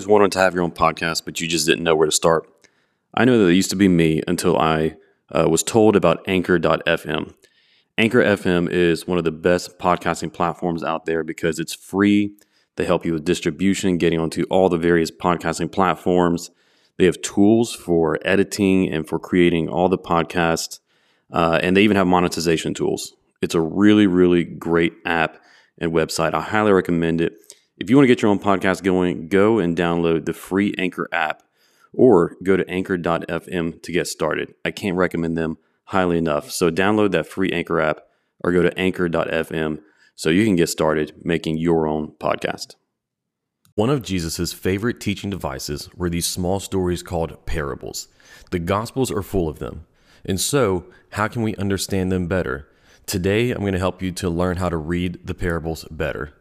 just wanted to have your own podcast, but you just didn't know where to start. I know that it used to be me until I uh, was told about Anchor.fm. Anchor FM is one of the best podcasting platforms out there because it's free. They help you with distribution, getting onto all the various podcasting platforms. They have tools for editing and for creating all the podcasts, uh, and they even have monetization tools. It's a really, really great app and website. I highly recommend it. If you want to get your own podcast going, go and download the free Anchor app or go to anchor.fm to get started. I can't recommend them highly enough. So download that free Anchor app or go to anchor.fm so you can get started making your own podcast. One of Jesus' favorite teaching devices were these small stories called parables. The Gospels are full of them. And so, how can we understand them better? Today, I'm going to help you to learn how to read the parables better.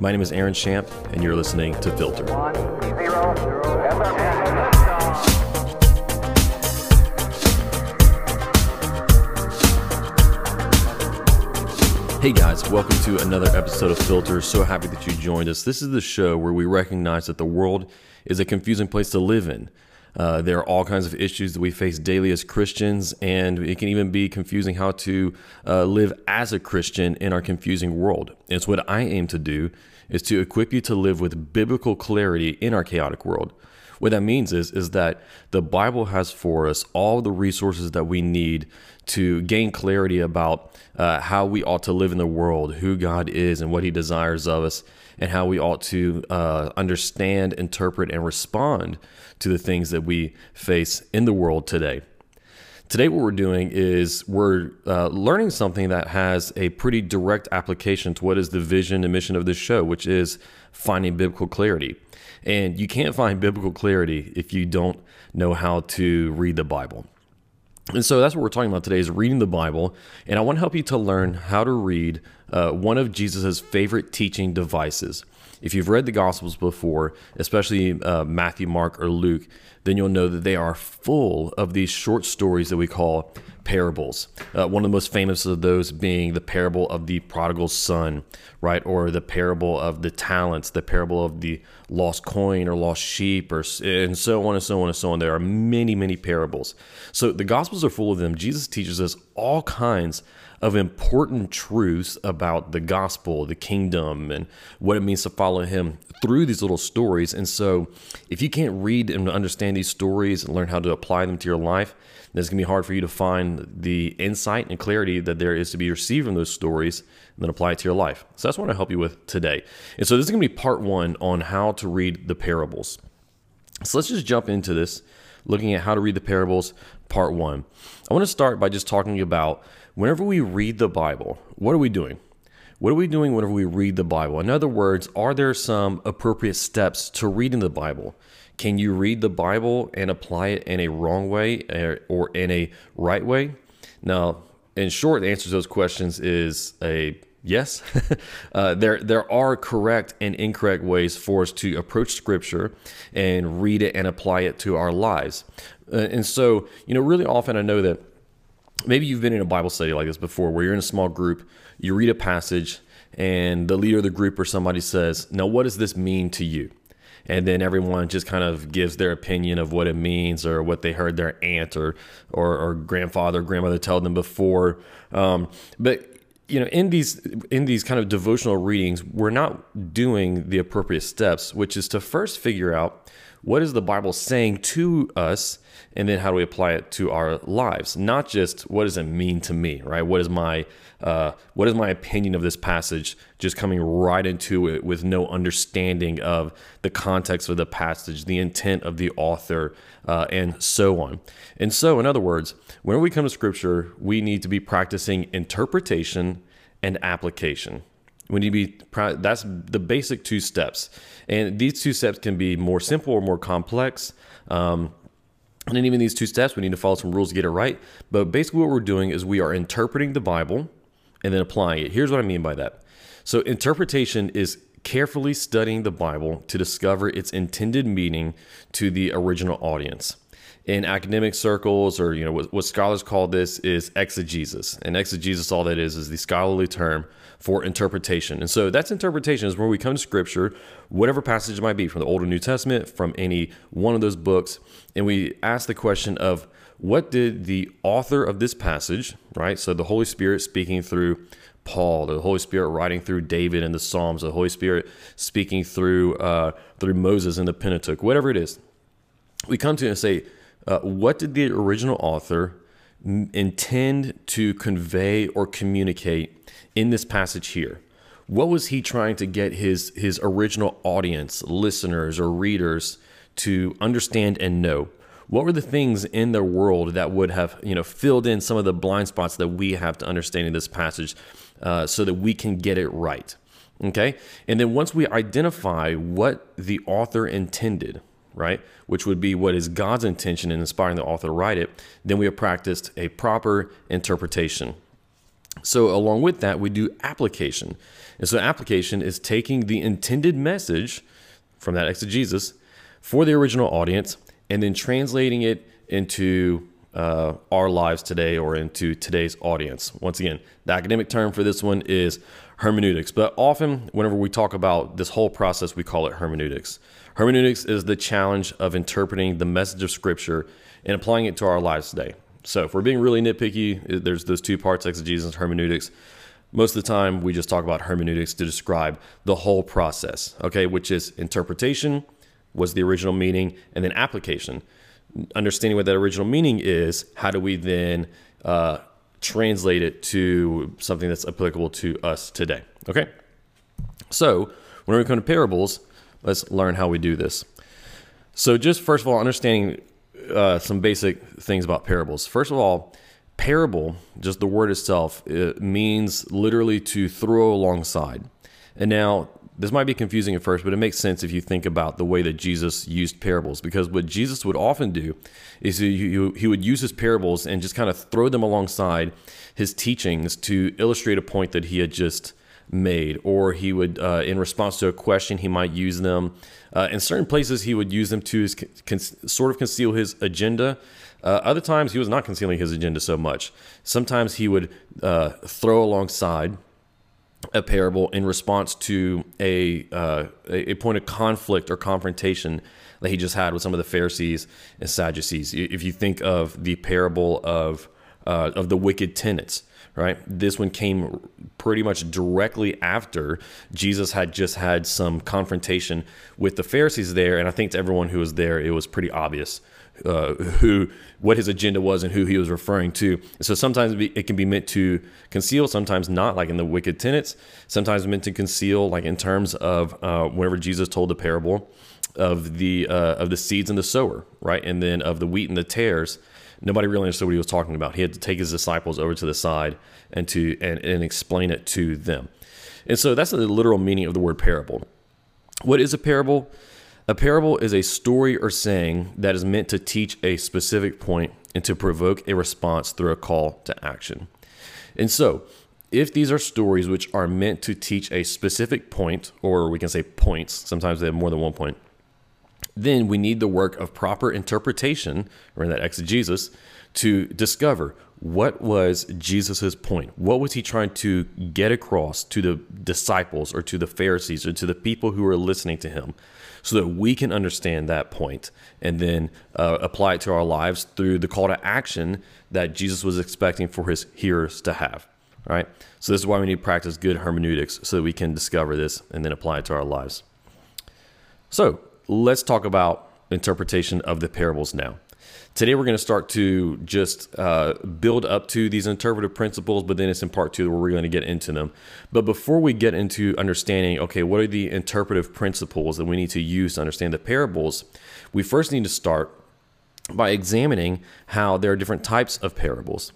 My name is Aaron Champ, and you're listening to Filter. One, zero, zero, Hey guys, welcome to another episode of Filter. So happy that you joined us. This is the show where we recognize that the world is a confusing place to live in. Uh, there are all kinds of issues that we face daily as Christians, and it can even be confusing how to uh, live as a Christian in our confusing world. It's what I aim to do is to equip you to live with biblical clarity in our chaotic world. What that means is, is that the Bible has for us all the resources that we need to gain clarity about uh, how we ought to live in the world, who God is, and what He desires of us, and how we ought to uh, understand, interpret, and respond to the things that we face in the world today. Today, what we're doing is we're uh, learning something that has a pretty direct application to what is the vision and mission of this show, which is finding biblical clarity. And you can't find biblical clarity if you don't know how to read the Bible. And so that's what we're talking about today is reading the Bible. And I want to help you to learn how to read uh, one of Jesus's favorite teaching devices. If you've read the Gospels before, especially uh, Matthew, Mark, or Luke, then you'll know that they are full of these short stories that we call parables. Uh, one of the most famous of those being the parable of the prodigal son, right? Or the parable of the talents, the parable of the lost coin or lost sheep, or and so on and so on and so on. There are many, many parables. So the Gospels are full of them. Jesus teaches us all kinds of important truths about the gospel, the kingdom, and what it means to follow him through these little stories. And so, if you can't read and understand these stories and learn how to apply them to your life, it's going to be hard for you to find the insight and clarity that there is to be received from those stories and then apply it to your life. So, that's what I help you with today. And so, this is going to be part one on how to read the parables. So, let's just jump into this, looking at how to read the parables, part one. I want to start by just talking about whenever we read the Bible, what are we doing? What are we doing whenever we read the Bible? In other words, are there some appropriate steps to reading the Bible? Can you read the Bible and apply it in a wrong way eh, or in a right way? Now, in short, the answer to those questions is a yes. uh, there, there are correct and incorrect ways for us to approach Scripture and read it and apply it to our lives. Uh, and so, you know, really often I know that maybe you've been in a Bible study like this before where you're in a small group, you read a passage, and the leader of the group or somebody says, Now, what does this mean to you? And then everyone just kind of gives their opinion of what it means or what they heard their aunt or, or, or grandfather, or grandmother tell them before. Um, but you know in these in these kind of devotional readings we're not doing the appropriate steps which is to first figure out what is the bible saying to us and then how do we apply it to our lives? Not just what does it mean to me right? What is my uh, what is my opinion of this passage just coming right into it with no understanding of the context of the passage the intent of the author uh, and so on? And so in other words whenever we come to scripture we need to be practicing interpretation and application. We need to be that's the basic two steps. And these two steps can be more simple or more complex um, and in even these two steps, we need to follow some rules to get it right. But basically, what we're doing is we are interpreting the Bible and then applying it. Here's what I mean by that. So, interpretation is carefully studying the Bible to discover its intended meaning to the original audience. In academic circles, or you know, what, what scholars call this is exegesis. And exegesis, all that is, is the scholarly term for interpretation. And so that's interpretation is where we come to scripture, whatever passage it might be from the Old or New Testament, from any one of those books, and we ask the question of what did the author of this passage, right? So the Holy Spirit speaking through Paul, the Holy Spirit writing through David in the Psalms, the Holy Spirit speaking through uh, through Moses in the Pentateuch, whatever it is, we come to and say, uh, what did the original author intend to convey or communicate in this passage here? What was he trying to get his his original audience, listeners or readers to understand and know? What were the things in their world that would have you know filled in some of the blind spots that we have to understanding this passage, uh, so that we can get it right? Okay, and then once we identify what the author intended, right, which would be what is God's intention in inspiring the author to write it, then we have practiced a proper interpretation. So, along with that, we do application. And so, application is taking the intended message from that exegesis for the original audience and then translating it into uh, our lives today or into today's audience. Once again, the academic term for this one is hermeneutics, but often, whenever we talk about this whole process, we call it hermeneutics. Hermeneutics is the challenge of interpreting the message of Scripture and applying it to our lives today. So, if we're being really nitpicky, there's those two parts exegesis and hermeneutics. Most of the time, we just talk about hermeneutics to describe the whole process, okay, which is interpretation, was the original meaning, and then application. Understanding what that original meaning is, how do we then uh, translate it to something that's applicable to us today, okay? So, when we come to parables, let's learn how we do this. So, just first of all, understanding uh, some basic things about parables. First of all, parable, just the word itself, it means literally to throw alongside. And now, this might be confusing at first, but it makes sense if you think about the way that Jesus used parables. Because what Jesus would often do is he, he would use his parables and just kind of throw them alongside his teachings to illustrate a point that he had just made, or he would, uh, in response to a question, he might use them. Uh, in certain places, he would use them to con- sort of conceal his agenda. Uh, other times, he was not concealing his agenda so much. Sometimes he would uh, throw alongside a parable in response to a, uh, a point of conflict or confrontation that he just had with some of the Pharisees and Sadducees. If you think of the parable of uh, of the wicked tenants, right? This one came pretty much directly after Jesus had just had some confrontation with the Pharisees there, and I think to everyone who was there, it was pretty obvious uh, who what his agenda was and who he was referring to. And so sometimes it can be meant to conceal, sometimes not, like in the wicked tenants. Sometimes meant to conceal, like in terms of uh, whenever Jesus told the parable of the uh, of the seeds and the sower, right, and then of the wheat and the tares nobody really understood what he was talking about. He had to take his disciples over to the side and to and, and explain it to them. And so that's the literal meaning of the word parable. What is a parable? A parable is a story or saying that is meant to teach a specific point and to provoke a response through a call to action. And so, if these are stories which are meant to teach a specific point, or we can say points, sometimes they have more than one point, then we need the work of proper interpretation, or in that exegesis, to discover what was Jesus' point? What was he trying to get across to the disciples or to the Pharisees or to the people who were listening to him so that we can understand that point and then uh, apply it to our lives through the call to action that Jesus was expecting for his hearers to have. All right. So, this is why we need to practice good hermeneutics so that we can discover this and then apply it to our lives. So, let's talk about interpretation of the parables now. Today, we're going to start to just uh, build up to these interpretive principles, but then it's in part two where we're going to get into them. But before we get into understanding, okay, what are the interpretive principles that we need to use to understand the parables, we first need to start by examining how there are different types of parables.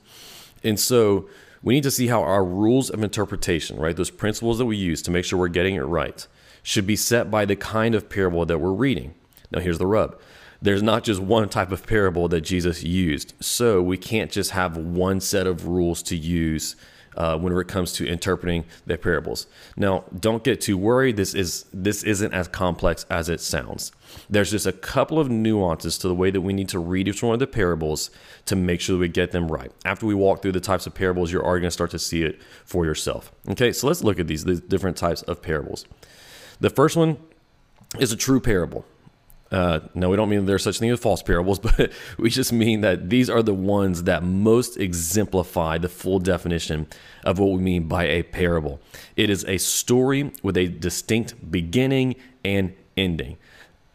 And so we need to see how our rules of interpretation, right, those principles that we use to make sure we're getting it right, should be set by the kind of parable that we're reading. Now, here's the rub there's not just one type of parable that Jesus used. So we can't just have one set of rules to use uh, whenever it comes to interpreting the parables. Now, don't get too worried. This is this isn't as complex as it sounds. There's just a couple of nuances to the way that we need to read each one of the parables to make sure that we get them right. After we walk through the types of parables, you're already going to start to see it for yourself. Okay, so let's look at these, these different types of parables. The first one is a true parable. Uh, no, we don't mean there's such thing as false parables, but we just mean that these are the ones that most exemplify the full definition of what we mean by a parable. It is a story with a distinct beginning and ending.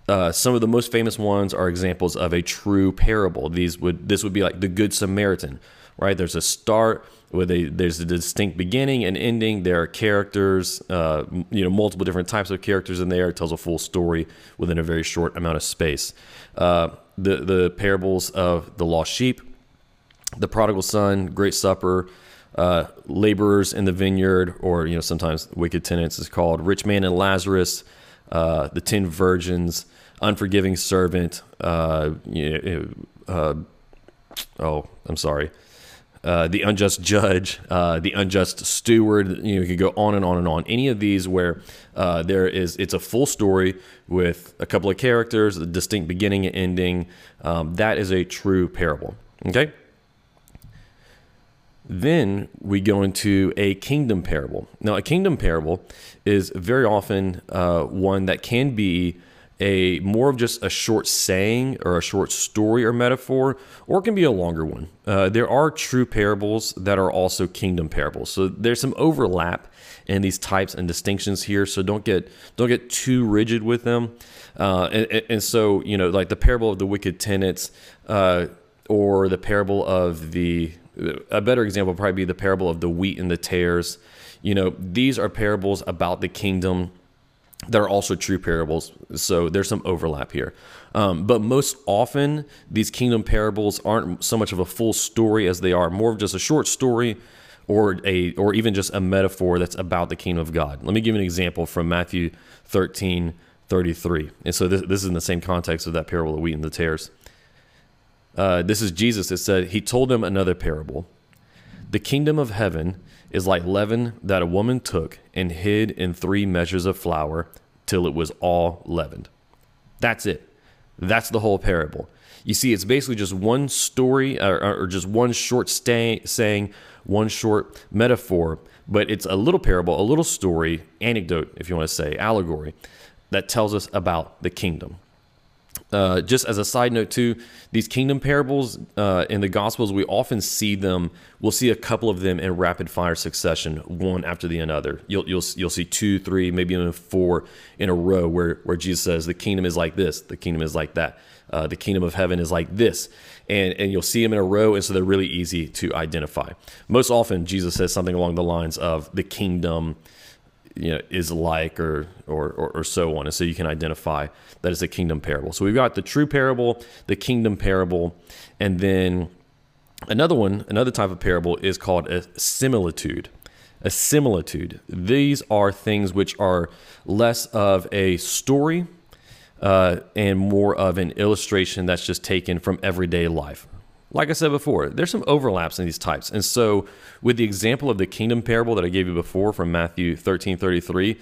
Uh, some of the most famous ones are examples of a true parable. These would this would be like the Good Samaritan, right? There's a start a there's a distinct beginning and ending. There are characters, uh, you know, multiple different types of characters in there. It tells a full story within a very short amount of space. Uh, the the parables of the lost sheep, the prodigal son, great supper. Uh, laborers in the vineyard, or you know, sometimes wicked tenants is called rich man and Lazarus, uh, the ten virgins, unforgiving servant. Uh, you know, uh, oh, I'm sorry, uh, the unjust judge, uh, the unjust steward. You know, you could go on and on and on. Any of these where uh, there is, it's a full story with a couple of characters, a distinct beginning and ending. Um, that is a true parable. Okay. Then we go into a kingdom parable. Now, a kingdom parable is very often uh, one that can be a more of just a short saying or a short story or metaphor, or it can be a longer one. Uh, there are true parables that are also kingdom parables. So there's some overlap in these types and distinctions here. So don't get don't get too rigid with them. Uh, and, and, so you know, like the parable of the wicked tenants, uh, or the parable of the a better example would probably be the parable of the wheat and the tares. You know, these are parables about the kingdom that are also true parables. So there's some overlap here. Um, but most often, these kingdom parables aren't so much of a full story as they are more of just a short story or a or even just a metaphor that's about the kingdom of God. Let me give an example from Matthew 13, 33. And so this, this is in the same context of that parable of wheat and the tares. Uh, this is Jesus that said, He told them another parable. The kingdom of heaven is like leaven that a woman took and hid in three measures of flour till it was all leavened. That's it. That's the whole parable. You see, it's basically just one story or, or just one short stay, saying, one short metaphor, but it's a little parable, a little story, anecdote, if you want to say, allegory, that tells us about the kingdom. Uh, just as a side note, too, these kingdom parables uh, in the Gospels, we often see them. We'll see a couple of them in rapid fire succession, one after the another. You'll you'll you'll see two, three, maybe even four in a row, where where Jesus says the kingdom is like this, the kingdom is like that, uh, the kingdom of heaven is like this, and and you'll see them in a row, and so they're really easy to identify. Most often, Jesus says something along the lines of the kingdom you know is like or, or or, or so on and so you can identify that a kingdom parable. So we've got the true parable the kingdom parable and then another one another type of parable is called a similitude. A similitude. These are things which are less of a story uh, and more of an illustration that's just taken from everyday life like I said before, there's some overlaps in these types. And so, with the example of the kingdom parable that I gave you before from Matthew 13 33,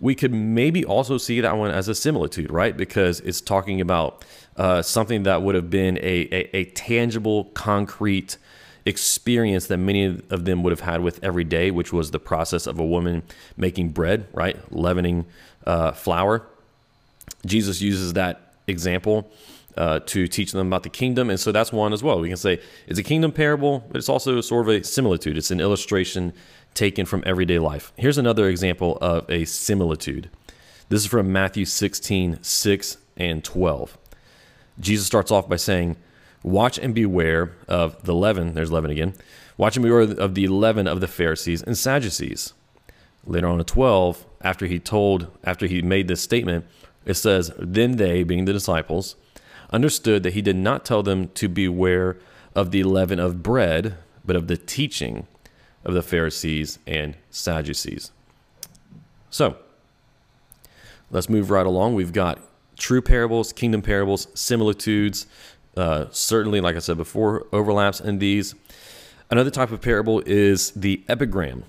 we could maybe also see that one as a similitude, right? Because it's talking about uh, something that would have been a, a, a, tangible, concrete experience that many of them would have had with every day, which was the process of a woman making bread, right? Leavening uh, flour. Jesus uses that example uh, to teach them about the kingdom. And so that's one as well. We can say it's a kingdom parable, but it's also sort of a similitude. It's an illustration taken from everyday life. Here's another example of a similitude. This is from Matthew 16, 6 and 12. Jesus starts off by saying, Watch and beware of the leaven, there's leaven again. Watch and beware of the leaven of the Pharisees and Sadducees. Later on at 12, after he told, after he made this statement, it says, Then they, being the disciples, understood that he did not tell them to beware of the leaven of bread, but of the teaching of the Pharisees and Sadducees. So, let's move right along. We've got true parables, kingdom parables, similitudes, uh, certainly, like I said before, overlaps in these. Another type of parable is the epigram.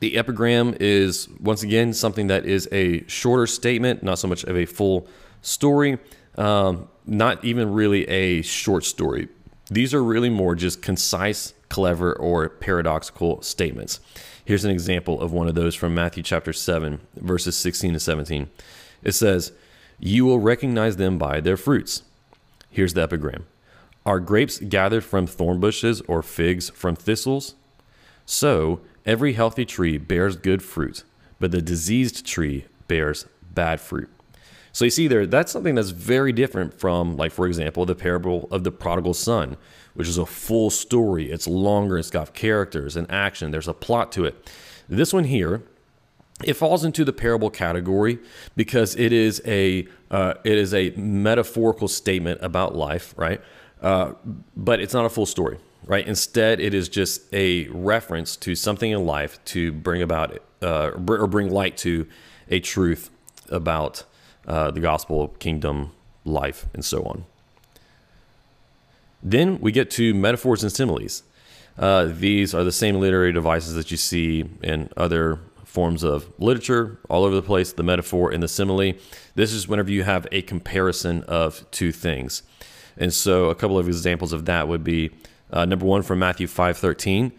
The epigram is, once again, something that is a shorter statement, not so much of a full story, um, not even really a short story. These are really more just concise, clever, or paradoxical statements. Here's an example of one of those from Matthew chapter 7, verses 16 to 17. It says, You will recognize them by their fruits. Here's the epigram Are grapes gathered from thorn bushes or figs from thistles? So, every healthy tree bears good fruit, but the diseased tree bears bad fruit. So you see there, that's something that's very different from, like, for example, the parable of the prodigal son, which is a full story. It's longer, it's got characters and action, there's a plot to it. This one here, it falls into the parable category because it is a uh, it is a metaphorical statement about life, right? Uh, but it's not a full story, right? Instead, it is just a reference to something in life to bring about uh, or bring light to a truth about uh, the gospel, kingdom, life, and so on. Then we get to metaphors and similes. Uh, these are the same literary devices that you see in other forms of literature all over the place the metaphor and the simile. This is whenever you have a comparison of two things. And so a couple of examples of that would be uh, number one from Matthew 5:13.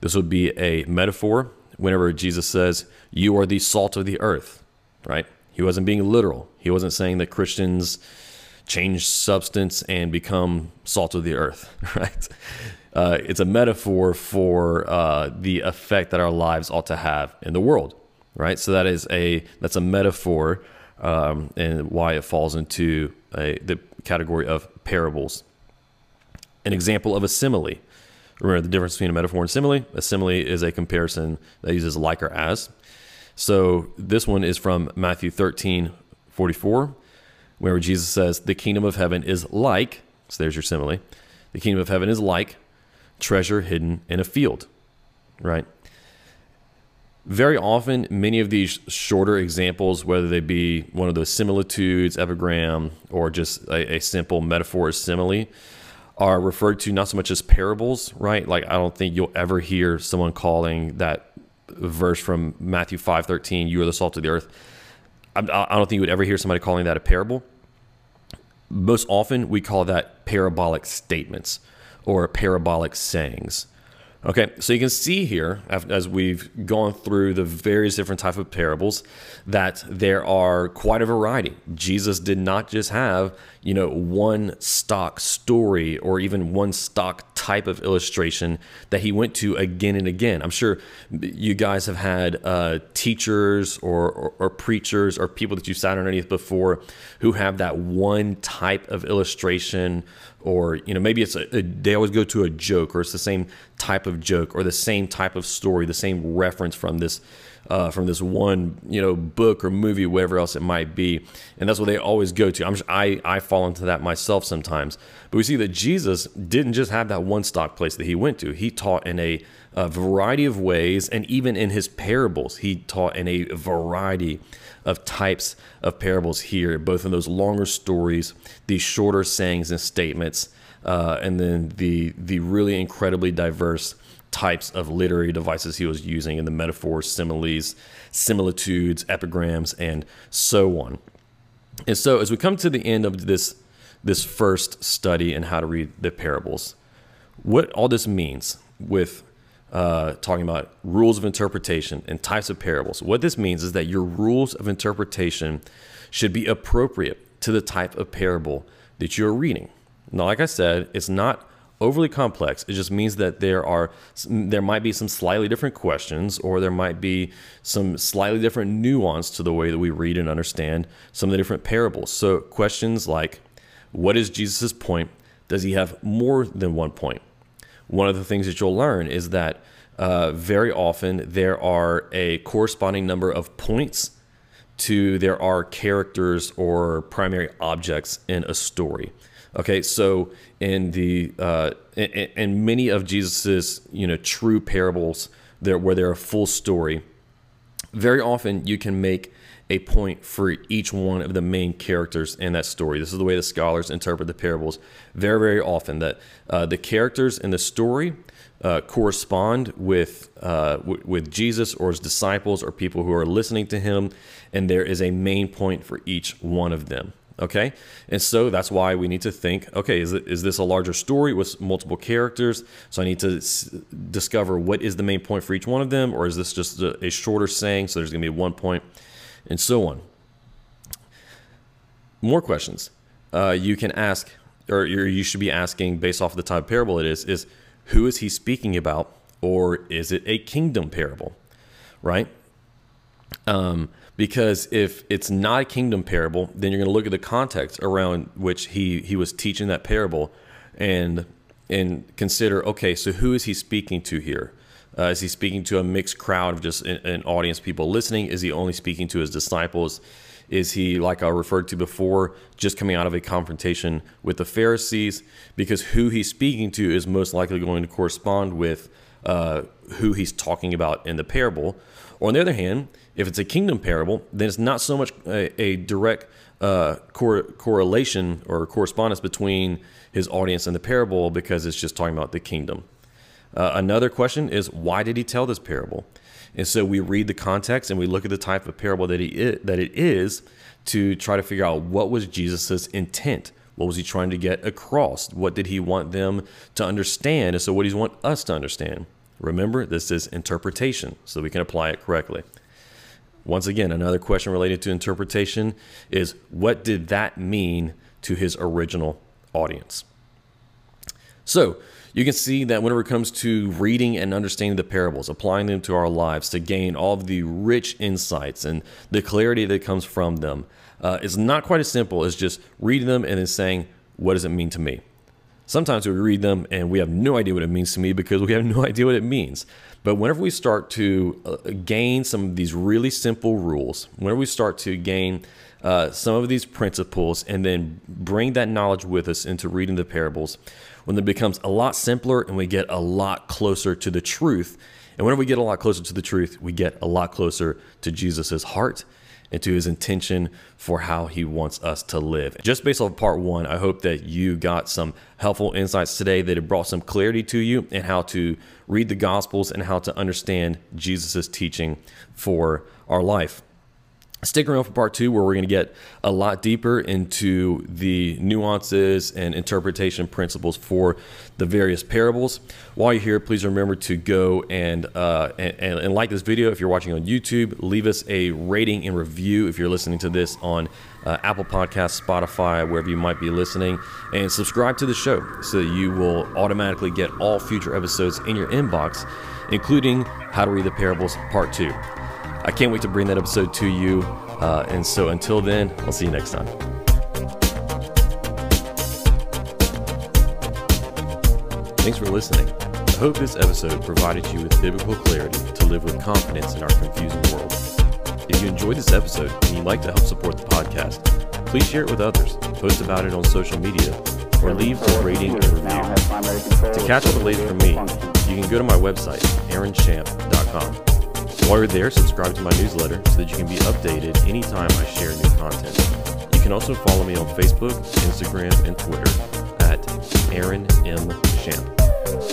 This would be a metaphor whenever Jesus says, "You are the salt of the earth," right? He wasn't being literal. He wasn't saying that Christians change substance and become salt of the earth, right? Uh, it's a metaphor for uh, the effect that our lives ought to have in the world, right? So that is a that's a metaphor, um, and why it falls into a, the category of parables. An example of a simile. Remember the difference between a metaphor and simile. A simile is a comparison that uses like or as. So this one is from Matthew 13, 44, where Jesus says, The kingdom of heaven is like, so there's your simile, the kingdom of heaven is like treasure hidden in a field, right? Very often, many of these shorter examples, whether they be one of those similitudes, epigram, or just a, a simple metaphor or simile, are referred to not so much as parables, right? Like I don't think you'll ever hear someone calling that verse from Matthew 5:13, "You are the salt of the earth." I, I don't think you would ever hear somebody calling that a parable. Most often, we call that parabolic statements or parabolic sayings. Okay, so you can see here, as we've gone through the various different type of parables, that there are quite a variety. Jesus did not just have, you know, one stock story or even one stock type of illustration that he went to again and again. I'm sure you guys have had uh, teachers or, or, or preachers or people that you've sat underneath before who have that one type of illustration or you know maybe it's a, a, they always go to a joke or it's the same type of joke or the same type of story the same reference from this uh, from this one you know book or movie whatever else it might be. And that's what they always go to. I'm, I, I fall into that myself sometimes. But we see that jesus didn't just have that one stock place that he went to. He taught in a, a variety of ways and even in his parables he taught in a variety of types of parables here, both in those longer stories, these shorter sayings and statements, uh, and then the the really incredibly diverse types of literary devices he was using in the metaphors, similes, similitudes, epigrams, and so on. And so, as we come to the end of this this first study in how to read the parables, what all this means with uh, talking about rules of interpretation and types of parables. What this means is that your rules of interpretation should be appropriate to the type of parable that you're reading. Now, like I said, it's not overly complex. It just means that there are there might be some slightly different questions, or there might be some slightly different nuance to the way that we read and understand some of the different parables. So, questions like, "What is Jesus' point? Does he have more than one point?" One of the things that you'll learn is that uh, very often there are a corresponding number of points to there are characters or primary objects in a story. Okay, so in the uh, in, in many of Jesus's you know true parables, there where they're a full story, very often you can make a point for each one of the main characters in that story. This is the way the scholars interpret the parables very, very often that uh, the characters in the story uh, correspond with uh, w- with Jesus or his disciples or people who are listening to him, and there is a main point for each one of them. Okay, and so that's why we need to think. Okay, is it, is this a larger story with multiple characters? So I need to s- discover what is the main point for each one of them, or is this just a, a shorter saying? So there's going to be one point, and so on. More questions uh, you can ask, or you should be asking based off of the type of parable it is: is who is he speaking about, or is it a kingdom parable, right? Um, because if it's not a kingdom parable, then you're going to look at the context around which he he was teaching that parable, and and consider okay, so who is he speaking to here? Uh, is he speaking to a mixed crowd of just an, an audience people listening? Is he only speaking to his disciples? Is he, like I referred to before, just coming out of a confrontation with the Pharisees? Because who he's speaking to is most likely going to correspond with uh, who he's talking about in the parable. Or on the other hand, if it's a kingdom parable, then it's not so much a, a direct uh, cor- correlation or correspondence between his audience and the parable because it's just talking about the kingdom. Uh, another question is why did he tell this parable? And so we read the context and we look at the type of parable that he is, that it is to try to figure out what was Jesus's intent. What was he trying to get across? What did he want them to understand? And so what does he want us to understand? Remember, this is interpretation, so we can apply it correctly. Once again, another question related to interpretation is what did that mean to his original audience? So, you can see that whenever it comes to reading and understanding the parables, applying them to our lives to gain all of the rich insights and the clarity that comes from them, uh, it's not quite as simple as just reading them and then saying, What does it mean to me? Sometimes we read them and we have no idea what it means to me because we have no idea what it means. But whenever we start to uh, gain some of these really simple rules, whenever we start to gain uh, some of these principles and then bring that knowledge with us into reading the parables, when it becomes a lot simpler and we get a lot closer to the truth. And whenever we get a lot closer to the truth, we get a lot closer to Jesus' heart and to his intention for how he wants us to live. Just based off part one, I hope that you got some helpful insights today that have brought some clarity to you and how to read the Gospels and how to understand Jesus' teaching for our life. Stick around for part two, where we're going to get a lot deeper into the nuances and interpretation principles for the various parables. While you're here, please remember to go and, uh, and, and like this video if you're watching on YouTube. Leave us a rating and review if you're listening to this on uh, Apple Podcasts, Spotify, wherever you might be listening, and subscribe to the show so that you will automatically get all future episodes in your inbox, including How to Read the Parables Part Two. I can't wait to bring that episode to you. Uh, and so until then, I'll see you next time. Thanks for listening. I hope this episode provided you with biblical clarity to live with confidence in our confusing world. If you enjoyed this episode and you'd like to help support the podcast, please share it with others, post about it on social media, or leave a rating and review. To catch up the latest from me, you can go to my website, aaronchamp.com. While you're there, subscribe to my newsletter so that you can be updated anytime I share new content. You can also follow me on Facebook, Instagram, and Twitter at Aaron M. Champ.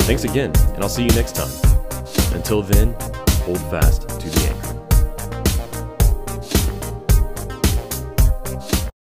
Thanks again, and I'll see you next time. Until then, hold fast.